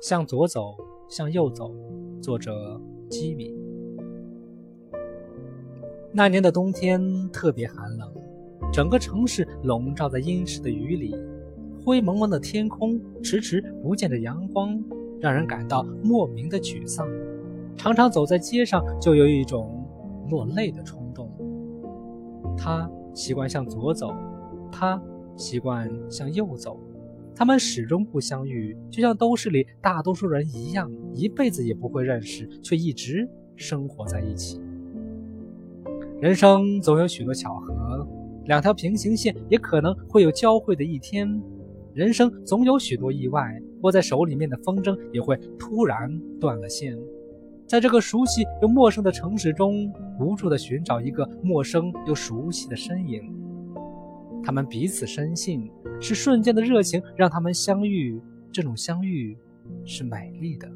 向左走，向右走。作者：基米。那年的冬天特别寒冷，整个城市笼罩在阴湿的雨里，灰蒙蒙的天空迟迟不见着阳光，让人感到莫名的沮丧。常常走在街上，就有一种落泪的冲动。他习惯向左走，他习惯向右走。他们始终不相遇，就像都市里大多数人一样，一辈子也不会认识，却一直生活在一起。人生总有许多巧合，两条平行线也可能会有交汇的一天。人生总有许多意外，握在手里面的风筝也会突然断了线。在这个熟悉又陌生的城市中，无助地寻找一个陌生又熟悉的身影。他们彼此深信，是瞬间的热情让他们相遇。这种相遇是美丽的。